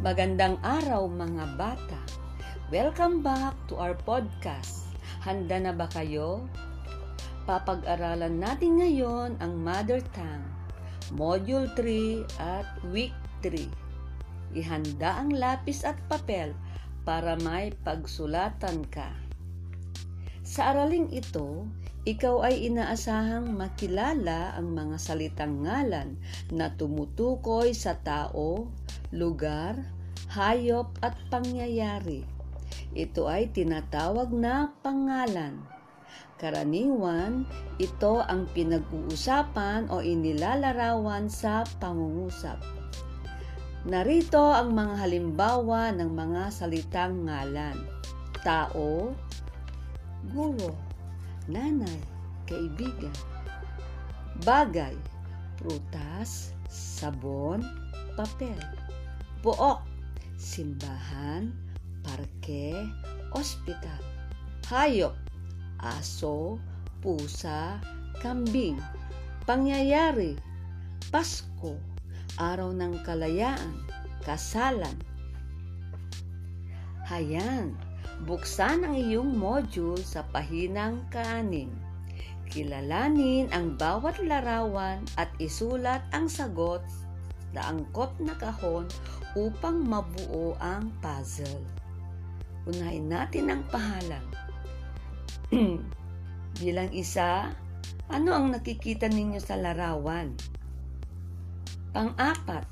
Magandang araw mga bata. Welcome back to our podcast. Handa na ba kayo? Papag-aralan natin ngayon ang Mother Tongue, Module 3 at Week 3. Ihanda ang lapis at papel para may pagsulatan ka. Sa araling ito, ikaw ay inaasahang makilala ang mga salitang ngalan na tumutukoy sa tao, lugar, hayop at pangyayari. Ito ay tinatawag na pangalan. Karaniwan, ito ang pinag-uusapan o inilalarawan sa pangungusap. Narito ang mga halimbawa ng mga salitang ngalan. Tao, guro, nanay, kaibigan. Bagay, prutas, sabon, papel. Buok, simbahan, parke, ospital. Hayop, aso, pusa, kambing. Pangyayari, Pasko, araw ng kalayaan, kasalan. Hayan, buksan ang iyong module sa pahinang kaanim. Kilalanin ang bawat larawan at isulat ang sagot na angkop na kahon upang mabuo ang puzzle. Unahin natin ang pahalang. Bilang isa, ano ang nakikita ninyo sa larawan? Pang-apat,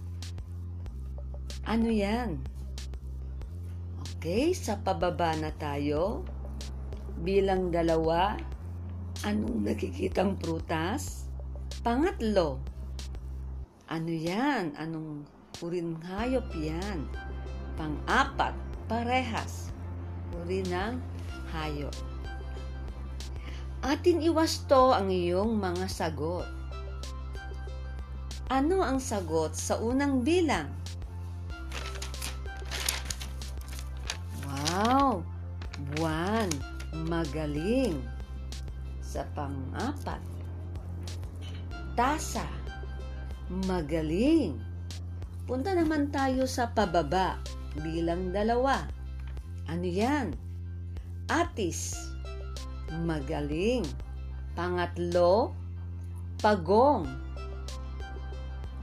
ano yan? Okay, sa pababa na tayo. Bilang dalawa, anong nakikitang prutas? Pangatlo, ano yan? Anong urin hayop yan? Pang-apat, parehas. Uri ng hayop. Atin iwasto ang iyong mga sagot. Ano ang sagot sa unang bilang? Wow! Buwan! Magaling! Sa pang-apat, tasa. Magaling! Punta naman tayo sa pababa bilang dalawa. Ano yan? Atis. Magaling. Pangatlo, pagong.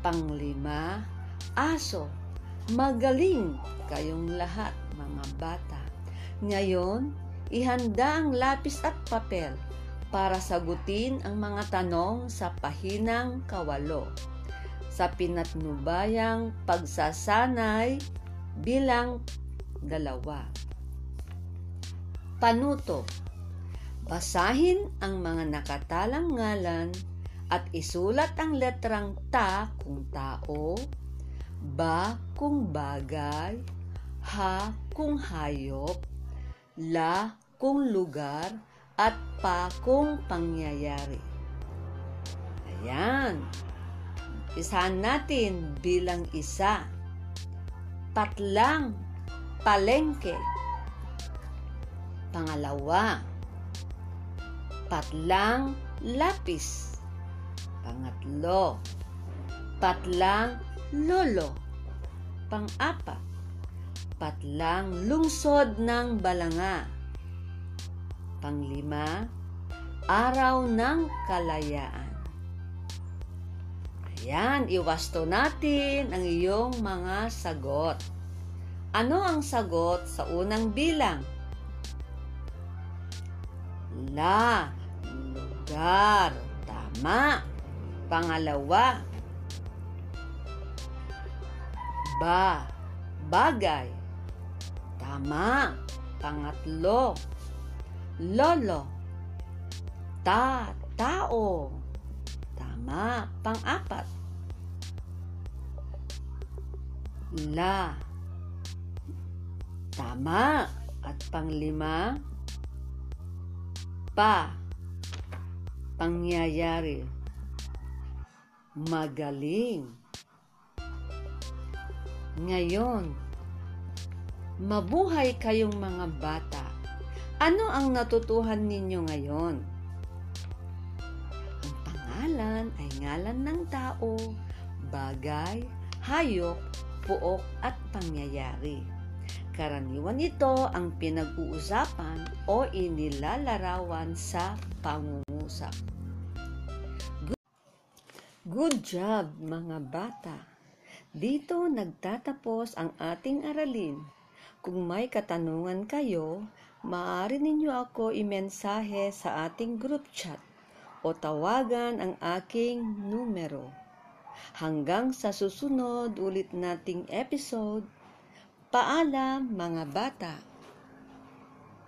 Panglima, aso. Magaling kayong lahat mga bata. Ngayon, ihanda ang lapis at papel para sagutin ang mga tanong sa pahinang kawalo sa pinatnubayang pagsasanay bilang dalawa. Panuto Basahin ang mga nakatalang ngalan at isulat ang letrang ta kung tao, ba kung bagay, ha kung hayop, la kung lugar, at pa kung pangyayari. Ayan. Isahan natin bilang isa. Patlang, palengke. Pangalawa, patlang, lapis. Pangatlo, patlang, lolo. Pang-apat, patlang, lungsod ng balanga. Panglima, araw ng kalayaan. Ayan, iwasto natin ang iyong mga sagot. Ano ang sagot sa unang bilang? La, lugar. Tama. Pangalawa, ba, bagay. Tama. Pangatlo, lolo. Ta, tao. Tama. Pang-apat, la. Tama. At panglima, pa. Pangyayari. Magaling. Ngayon, mabuhay kayong mga bata. Ano ang natutuhan ninyo ngayon? Pangalan ng tao, bagay, hayop, pook at pangyayari. Karaniwan ito ang pinag-uusapan o inilalarawan sa pangungusap. Good job mga bata! Dito nagtatapos ang ating aralin. Kung may katanungan kayo, maaari ninyo ako imensahe sa ating group chat o tawagan ang aking numero. Hanggang sa susunod ulit nating episode, paalam mga bata!